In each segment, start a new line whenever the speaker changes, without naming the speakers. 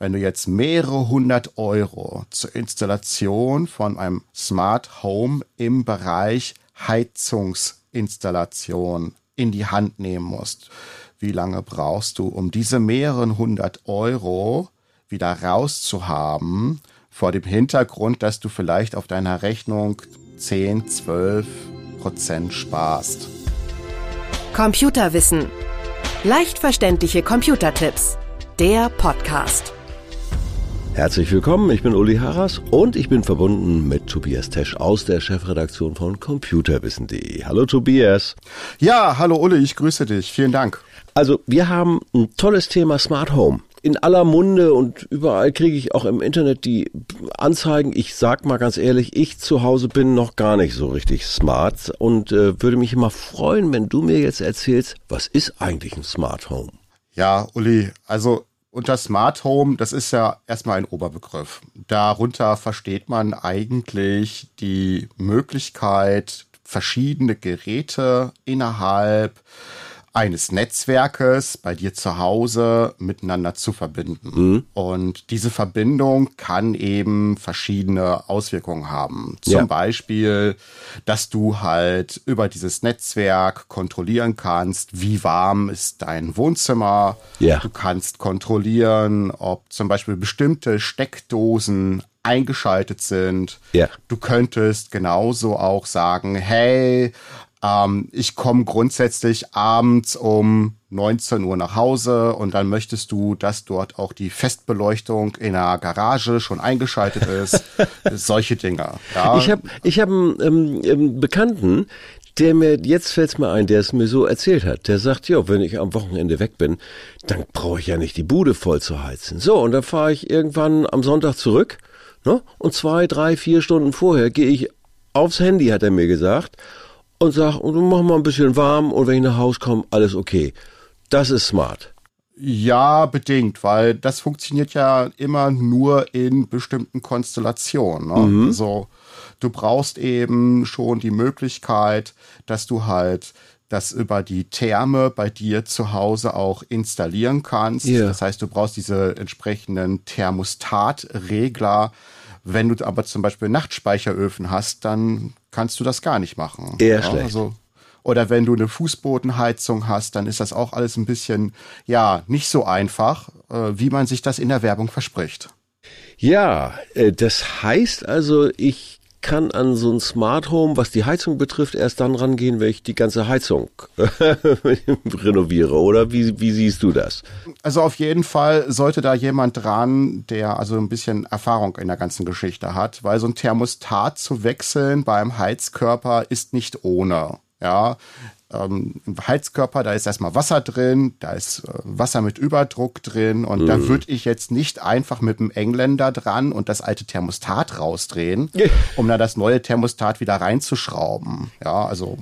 wenn du jetzt mehrere hundert Euro zur Installation von einem Smart Home im Bereich Heizungsinstallation in die Hand nehmen musst, wie lange brauchst du, um diese mehreren hundert Euro wieder rauszuhaben, vor dem Hintergrund, dass du vielleicht auf deiner Rechnung 10, 12 Prozent sparst.
Computerwissen. Leicht verständliche Computertipps. Der Podcast.
Herzlich willkommen, ich bin Uli Harras und ich bin verbunden mit Tobias Tesch aus der Chefredaktion von computerwissen.de. Hallo Tobias.
Ja, hallo Uli, ich grüße dich. Vielen Dank.
Also, wir haben ein tolles Thema Smart Home. In aller Munde und überall kriege ich auch im Internet die Anzeigen. Ich sag mal ganz ehrlich, ich zu Hause bin noch gar nicht so richtig smart und äh, würde mich immer freuen, wenn du mir jetzt erzählst, was ist eigentlich ein Smart Home?
Ja, Uli, also unter Smart Home, das ist ja erstmal ein Oberbegriff. Darunter versteht man eigentlich die Möglichkeit, verschiedene Geräte innerhalb eines Netzwerkes bei dir zu Hause miteinander zu verbinden. Mhm. Und diese Verbindung kann eben verschiedene Auswirkungen haben. Zum ja. Beispiel, dass du halt über dieses Netzwerk kontrollieren kannst, wie warm ist dein Wohnzimmer. Ja. Du kannst kontrollieren, ob zum Beispiel bestimmte Steckdosen eingeschaltet sind. Ja. Du könntest genauso auch sagen, hey, ähm, ich komme grundsätzlich abends um 19 Uhr nach Hause und dann möchtest du, dass dort auch die Festbeleuchtung in der Garage schon eingeschaltet ist. Solche Dinge.
Ja. Ich habe ich hab einen ähm, ähm, Bekannten, der mir, jetzt fällt's mir ein, der es mir so erzählt hat. Der sagt, ja, wenn ich am Wochenende weg bin, dann brauche ich ja nicht die Bude voll zu heizen. So, und dann fahre ich irgendwann am Sonntag zurück. Ne? Und zwei, drei, vier Stunden vorher gehe ich aufs Handy, hat er mir gesagt, und sag, und mach mal ein bisschen warm und wenn ich nach Hause komme, alles okay. Das ist smart.
Ja, bedingt, weil das funktioniert ja immer nur in bestimmten Konstellationen. Ne? Mhm. Also du brauchst eben schon die Möglichkeit, dass du halt das über die Therme bei dir zu Hause auch installieren kannst. Yeah. Das heißt, du brauchst diese entsprechenden Thermostatregler. Wenn du aber zum Beispiel Nachtspeicheröfen hast, dann kannst du das gar nicht machen.
Eher ja, schlecht.
Also, oder wenn du eine Fußbodenheizung hast, dann ist das auch alles ein bisschen, ja, nicht so einfach, äh, wie man sich das in der Werbung verspricht.
Ja, äh, das heißt also, ich kann an so ein Smart Home, was die Heizung betrifft, erst dann rangehen, wenn ich die ganze Heizung renoviere. Oder wie, wie siehst du das?
Also auf jeden Fall sollte da jemand dran, der also ein bisschen Erfahrung in der ganzen Geschichte hat, weil so ein Thermostat zu wechseln beim Heizkörper ist nicht ohne. Ja, ähm, im Heizkörper, da ist erstmal Wasser drin, da ist äh, Wasser mit Überdruck drin und mhm. da würde ich jetzt nicht einfach mit dem Engländer dran und das alte Thermostat rausdrehen, um da das neue Thermostat wieder reinzuschrauben. Ja, also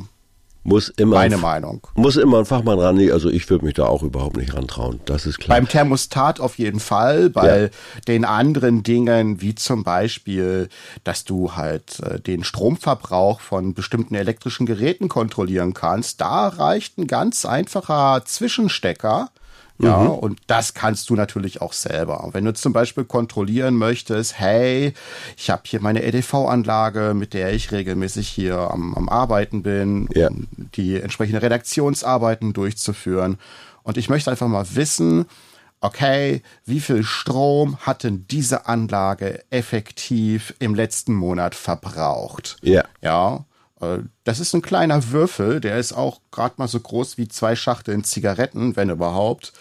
muss immer
Meine ein, Meinung.
Muss immer ein Fachmann ran. Also ich würde mich da auch überhaupt nicht rantrauen. Das ist klar.
Beim Thermostat auf jeden Fall. Bei ja. den anderen Dingen, wie zum Beispiel, dass du halt äh, den Stromverbrauch von bestimmten elektrischen Geräten kontrollieren kannst, da reicht ein ganz einfacher Zwischenstecker ja, mhm. und das kannst du natürlich auch selber. Wenn du zum Beispiel kontrollieren möchtest, hey, ich habe hier meine EDV-Anlage, mit der ich regelmäßig hier am, am Arbeiten bin, ja. um die entsprechende Redaktionsarbeiten durchzuführen. Und ich möchte einfach mal wissen, okay, wie viel Strom hat denn diese Anlage effektiv im letzten Monat verbraucht? Ja. Ja. Äh, das ist ein kleiner Würfel, der ist auch gerade mal so groß wie zwei Schachteln Zigaretten, wenn überhaupt.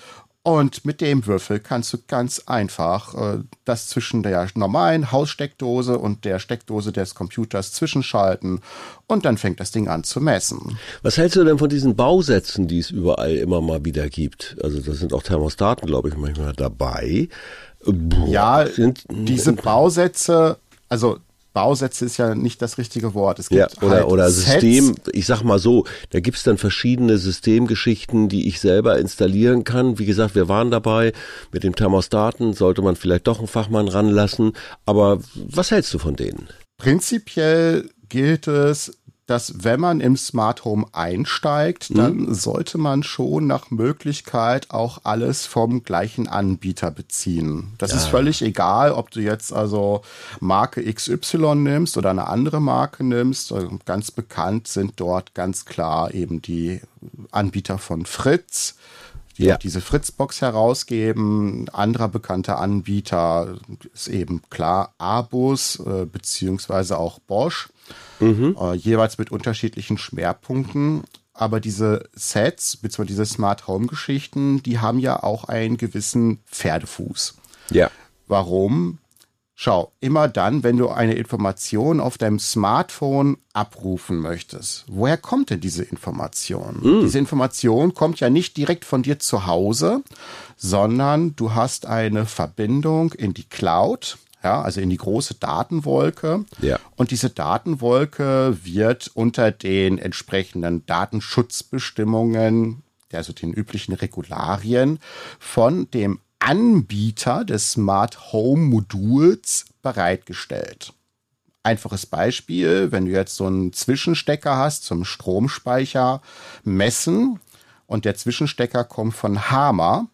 Und mit dem Würfel kannst du ganz einfach äh, das zwischen der normalen Haussteckdose und der Steckdose des Computers zwischenschalten und dann fängt das Ding an zu messen.
Was hältst du denn von diesen Bausätzen, die es überall immer mal wieder gibt? Also das sind auch Thermostaten, glaube ich, manchmal dabei.
Boah, ja, diese Bausätze, also Bausätze ist ja nicht das richtige Wort.
Es gibt ja, oder, halt oder System, ich sag mal so, da gibt's dann verschiedene Systemgeschichten, die ich selber installieren kann. Wie gesagt, wir waren dabei mit dem Thermostaten, sollte man vielleicht doch einen Fachmann ranlassen. Aber was hältst du von denen?
Prinzipiell gilt es, dass wenn man im Smart Home einsteigt, dann mhm. sollte man schon nach Möglichkeit auch alles vom gleichen Anbieter beziehen. Das ja. ist völlig egal, ob du jetzt also Marke XY nimmst oder eine andere Marke nimmst. Also ganz bekannt sind dort ganz klar eben die Anbieter von Fritz, die ja. diese Fritzbox herausgeben. Anderer bekannter Anbieter ist eben klar Abus äh, beziehungsweise auch Bosch mhm. äh, jeweils mit unterschiedlichen Schwerpunkten. Aber diese Sets, beziehungsweise diese Smart Home Geschichten, die haben ja auch einen gewissen Pferdefuß.
Ja.
Warum? Schau, immer dann, wenn du eine Information auf deinem Smartphone abrufen möchtest, woher kommt denn diese Information? Mm. Diese Information kommt ja nicht direkt von dir zu Hause, sondern du hast eine Verbindung in die Cloud ja, also in die große Datenwolke.
Ja.
Und diese Datenwolke wird unter den entsprechenden Datenschutzbestimmungen, also den üblichen Regularien, von dem Anbieter des Smart Home Moduls bereitgestellt. Einfaches Beispiel, wenn du jetzt so einen Zwischenstecker hast zum Stromspeicher messen und der Zwischenstecker kommt von Hammer,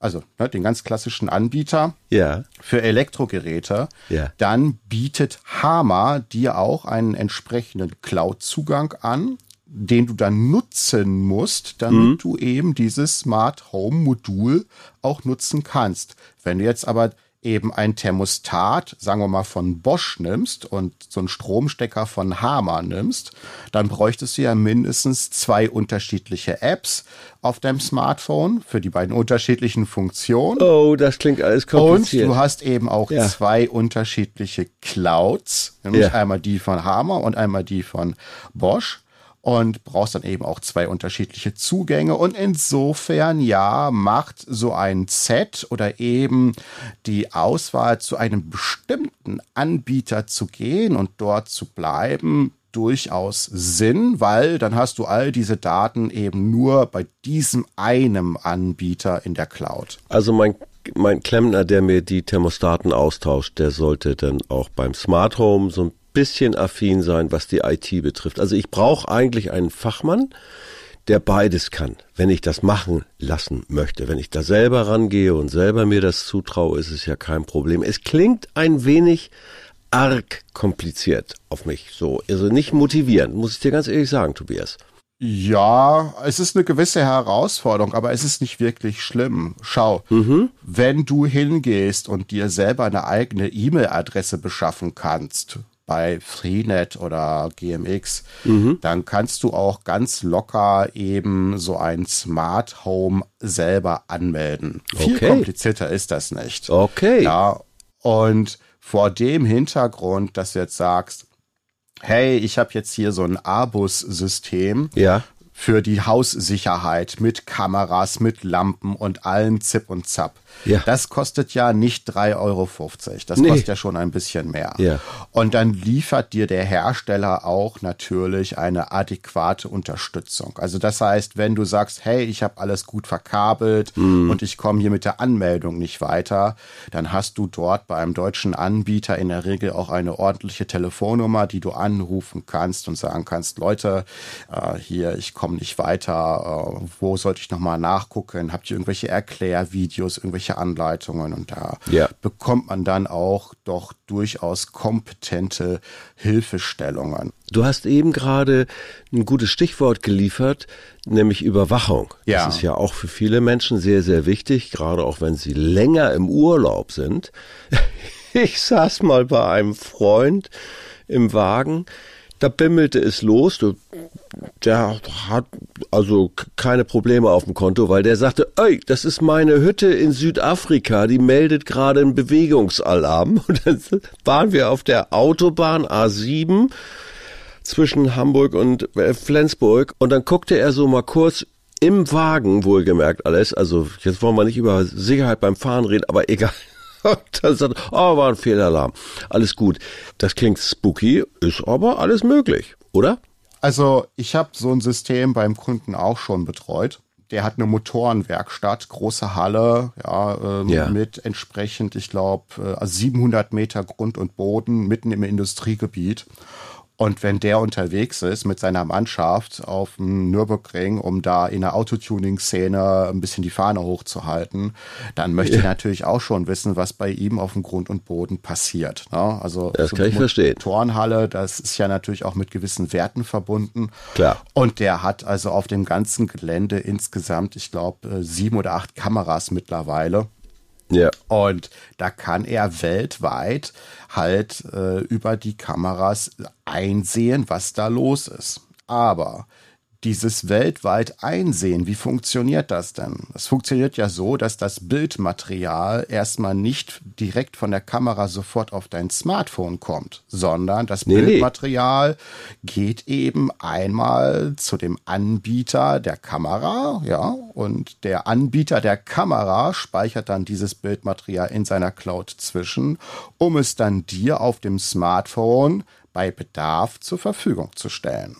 also ne, den ganz klassischen Anbieter
ja.
für Elektrogeräte,
ja.
dann bietet Hama dir auch einen entsprechenden Cloud-Zugang an, den du dann nutzen musst, damit mhm. du eben dieses Smart Home Modul auch nutzen kannst. Wenn du jetzt aber eben ein Thermostat, sagen wir mal von Bosch nimmst und so einen Stromstecker von Hama nimmst, dann bräuchtest du ja mindestens zwei unterschiedliche Apps auf deinem Smartphone für die beiden unterschiedlichen Funktionen.
Oh, das klingt alles kompliziert.
Und du hast eben auch ja. zwei unterschiedliche Clouds, nämlich ja. einmal die von Hama und einmal die von Bosch und brauchst dann eben auch zwei unterschiedliche Zugänge. Und insofern, ja, macht so ein Set oder eben die Auswahl zu einem bestimmten Anbieter zu gehen und dort zu bleiben, durchaus Sinn, weil dann hast du all diese Daten eben nur bei diesem einem Anbieter in der Cloud.
Also mein mein Klempner, der mir die Thermostaten austauscht, der sollte dann auch beim Smart Home so ein bisschen affin sein, was die IT betrifft. Also ich brauche eigentlich einen Fachmann, der beides kann. Wenn ich das machen lassen möchte, wenn ich da selber rangehe und selber mir das zutraue, ist es ja kein Problem. Es klingt ein wenig arg kompliziert auf mich, so, also nicht motivierend, muss ich dir ganz ehrlich sagen, Tobias.
Ja, es ist eine gewisse Herausforderung, aber es ist nicht wirklich schlimm. Schau, mhm. wenn du hingehst und dir selber eine eigene E-Mail-Adresse beschaffen kannst, bei Freenet oder GMX, mhm. dann kannst du auch ganz locker eben so ein Smart Home selber anmelden. Okay. Viel komplizierter ist das nicht.
Okay.
Ja, und vor dem Hintergrund, dass du jetzt sagst, hey, ich habe jetzt hier so ein Abus-System.
Ja
für die Haussicherheit mit Kameras, mit Lampen und allen Zip und Zap. Ja. Das kostet ja nicht 3,50 Euro. Das nee. kostet ja schon ein bisschen mehr.
Ja.
Und dann liefert dir der Hersteller auch natürlich eine adäquate Unterstützung. Also das heißt, wenn du sagst, hey, ich habe alles gut verkabelt mm. und ich komme hier mit der Anmeldung nicht weiter, dann hast du dort bei einem deutschen Anbieter in der Regel auch eine ordentliche Telefonnummer, die du anrufen kannst und sagen kannst, Leute, äh, hier, ich komme nicht weiter, äh, wo sollte ich nochmal nachgucken? Habt ihr irgendwelche Erklärvideos, irgendwelche Anleitungen und da
ja.
bekommt man dann auch doch durchaus kompetente Hilfestellungen.
Du hast eben gerade ein gutes Stichwort geliefert, nämlich Überwachung.
Ja.
Das ist ja auch für viele Menschen sehr, sehr wichtig, gerade auch wenn sie länger im Urlaub sind. Ich saß mal bei einem Freund im Wagen, da bimmelte es los. Der hat also keine Probleme auf dem Konto, weil der sagte, ey, das ist meine Hütte in Südafrika, die meldet gerade einen Bewegungsalarm. Und dann waren wir auf der Autobahn A7 zwischen Hamburg und äh, Flensburg und dann guckte er so mal kurz im Wagen, wohlgemerkt alles, also jetzt wollen wir nicht über Sicherheit beim Fahren reden, aber egal. Und dann sagt, oh, war ein Fehlalarm. Alles gut. Das klingt spooky, ist aber alles möglich, oder?
Also ich habe so ein System beim Kunden auch schon betreut. Der hat eine Motorenwerkstatt, große Halle, ja, ähm, ja. mit entsprechend, ich glaube, äh, 700 Meter Grund und Boden mitten im Industriegebiet. Und wenn der unterwegs ist mit seiner Mannschaft auf dem Nürburgring, um da in der Autotuning-Szene ein bisschen die Fahne hochzuhalten, dann möchte ja. ich natürlich auch schon wissen, was bei ihm auf dem Grund und Boden passiert. Ne? Also
das kann ich verstehen.
Turnhalle, das ist ja natürlich auch mit gewissen Werten verbunden.
Klar.
Und der hat also auf dem ganzen Gelände insgesamt, ich glaube, sieben oder acht Kameras mittlerweile.
Ja.
Und da kann er weltweit halt äh, über die Kameras einsehen, was da los ist. Aber dieses weltweit einsehen, wie funktioniert das denn? Es funktioniert ja so, dass das Bildmaterial erstmal nicht direkt von der Kamera sofort auf dein Smartphone kommt, sondern das nee, Bildmaterial nee. geht eben einmal zu dem Anbieter der Kamera, ja, und der Anbieter der Kamera speichert dann dieses Bildmaterial in seiner Cloud zwischen, um es dann dir auf dem Smartphone bei Bedarf zur Verfügung zu stellen.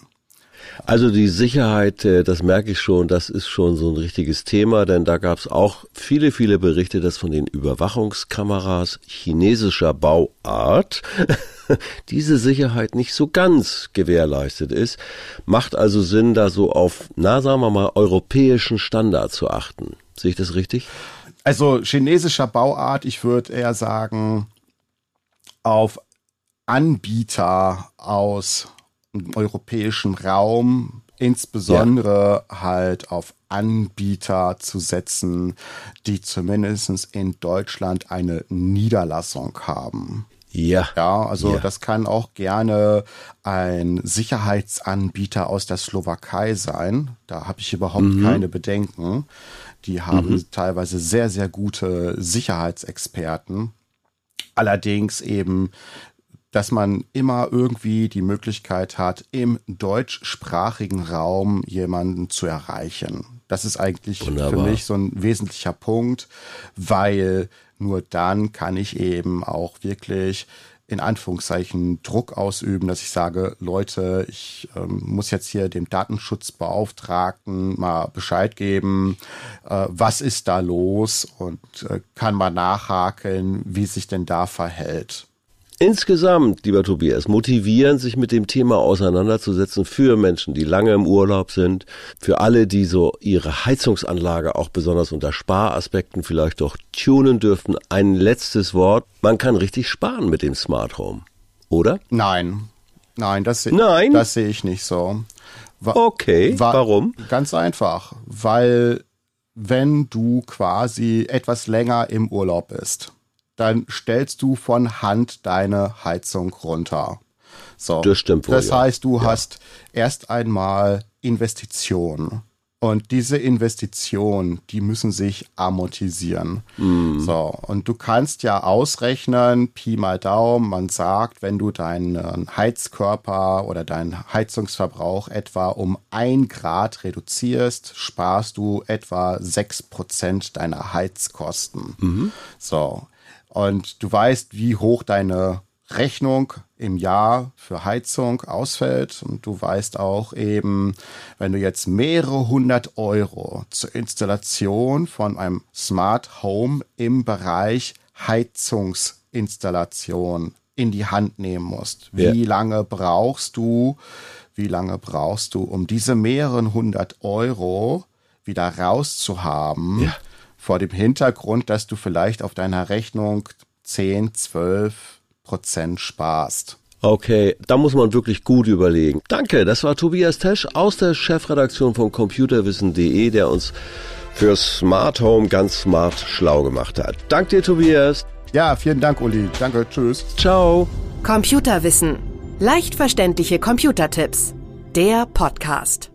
Also die Sicherheit, äh, das merke ich schon, das ist schon so ein richtiges Thema, denn da gab es auch viele, viele Berichte, dass von den Überwachungskameras chinesischer Bauart diese Sicherheit nicht so ganz gewährleistet ist. Macht also Sinn, da so auf, na sagen wir mal, europäischen Standard zu achten. Sehe ich das richtig?
Also chinesischer Bauart, ich würde eher sagen, auf Anbieter aus im europäischen Raum insbesondere ja. halt auf Anbieter zu setzen, die zumindest in Deutschland eine Niederlassung haben.
Ja.
Ja, also ja. das kann auch gerne ein Sicherheitsanbieter aus der Slowakei sein. Da habe ich überhaupt mhm. keine Bedenken. Die haben mhm. teilweise sehr, sehr gute Sicherheitsexperten. Allerdings eben dass man immer irgendwie die Möglichkeit hat, im deutschsprachigen Raum jemanden zu erreichen. Das ist eigentlich Wunderbar. für mich so ein wesentlicher Punkt, weil nur dann kann ich eben auch wirklich in Anführungszeichen Druck ausüben, dass ich sage, Leute, ich ähm, muss jetzt hier dem Datenschutzbeauftragten mal Bescheid geben, äh, was ist da los und äh, kann mal nachhaken, wie sich denn da verhält.
Insgesamt, lieber Tobias, motivieren, sich mit dem Thema auseinanderzusetzen für Menschen, die lange im Urlaub sind, für alle, die so ihre Heizungsanlage auch besonders unter Sparaspekten vielleicht doch tunen dürften. Ein letztes Wort. Man kann richtig sparen mit dem Smart Home, oder?
Nein. Nein, das, Nein? das sehe ich nicht so.
Wa okay, wa warum?
Ganz einfach, weil wenn du quasi etwas länger im Urlaub bist, dann stellst du von Hand deine Heizung runter. So.
Das stimmt wohl.
Das heißt, du ja. hast erst einmal Investitionen. Und diese Investitionen, die müssen sich amortisieren. Mm. So. Und du kannst ja ausrechnen, Pi mal Daumen, man sagt, wenn du deinen Heizkörper oder deinen Heizungsverbrauch etwa um ein Grad reduzierst, sparst du etwa sechs Prozent deiner Heizkosten. Mm. So und du weißt, wie hoch deine Rechnung im Jahr für Heizung ausfällt und du weißt auch eben, wenn du jetzt mehrere hundert Euro zur Installation von einem Smart Home im Bereich Heizungsinstallation in die Hand nehmen musst, wie ja. lange brauchst du, wie lange brauchst du, um diese mehreren hundert Euro wieder rauszuhaben? Ja vor dem Hintergrund, dass du vielleicht auf deiner Rechnung 10, 12 Prozent sparst.
Okay, da muss man wirklich gut überlegen. Danke, das war Tobias Tesch aus der Chefredaktion von computerwissen.de, der uns für Smart Home ganz smart schlau gemacht hat. Danke dir, Tobias.
Ja, vielen Dank, Uli. Danke, tschüss.
Ciao.
Computerwissen. Leicht verständliche Computertipps. Der Podcast.